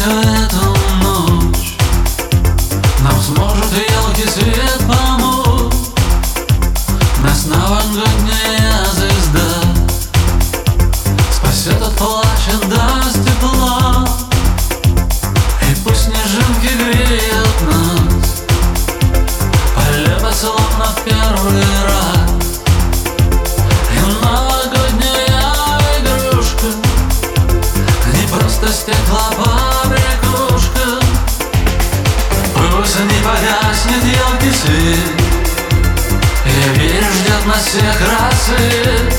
в эту ночь Нам сможет елки свет помочь. Нас на новогодняя звезда. Спасет от плача, даст тепла И пусть снежинки греют нас. Полево словно в первый раз. И новогодняя игрушка. Не просто стеклопад а нас всех рассвет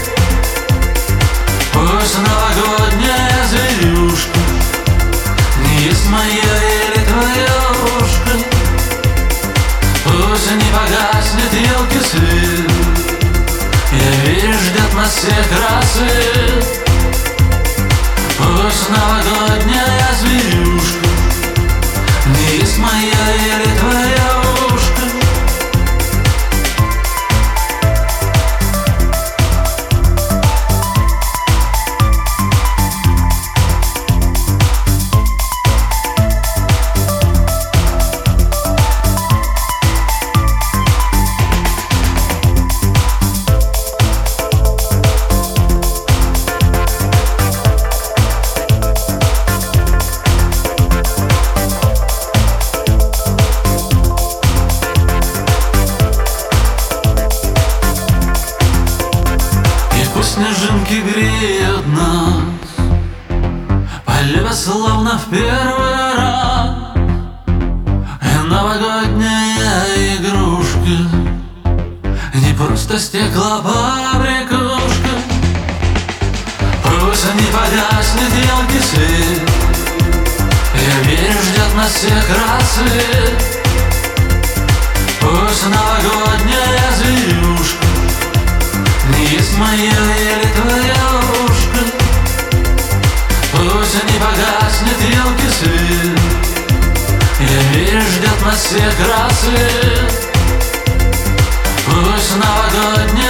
Пусть новогодняя зверюшка Не есть моя или твоя ушка Пусть не погаснет елки свет Я верю, ждет нас всех рассвет Пусть новогодняя снежинки греют нас. Полива словно в первый раз. И новогодняя игрушка Не просто стеклопобрякушка Пусть не погаснет елки свет Я верю, ждет нас всех рассвет ждет нас всех рассвет. Пусть новогодняя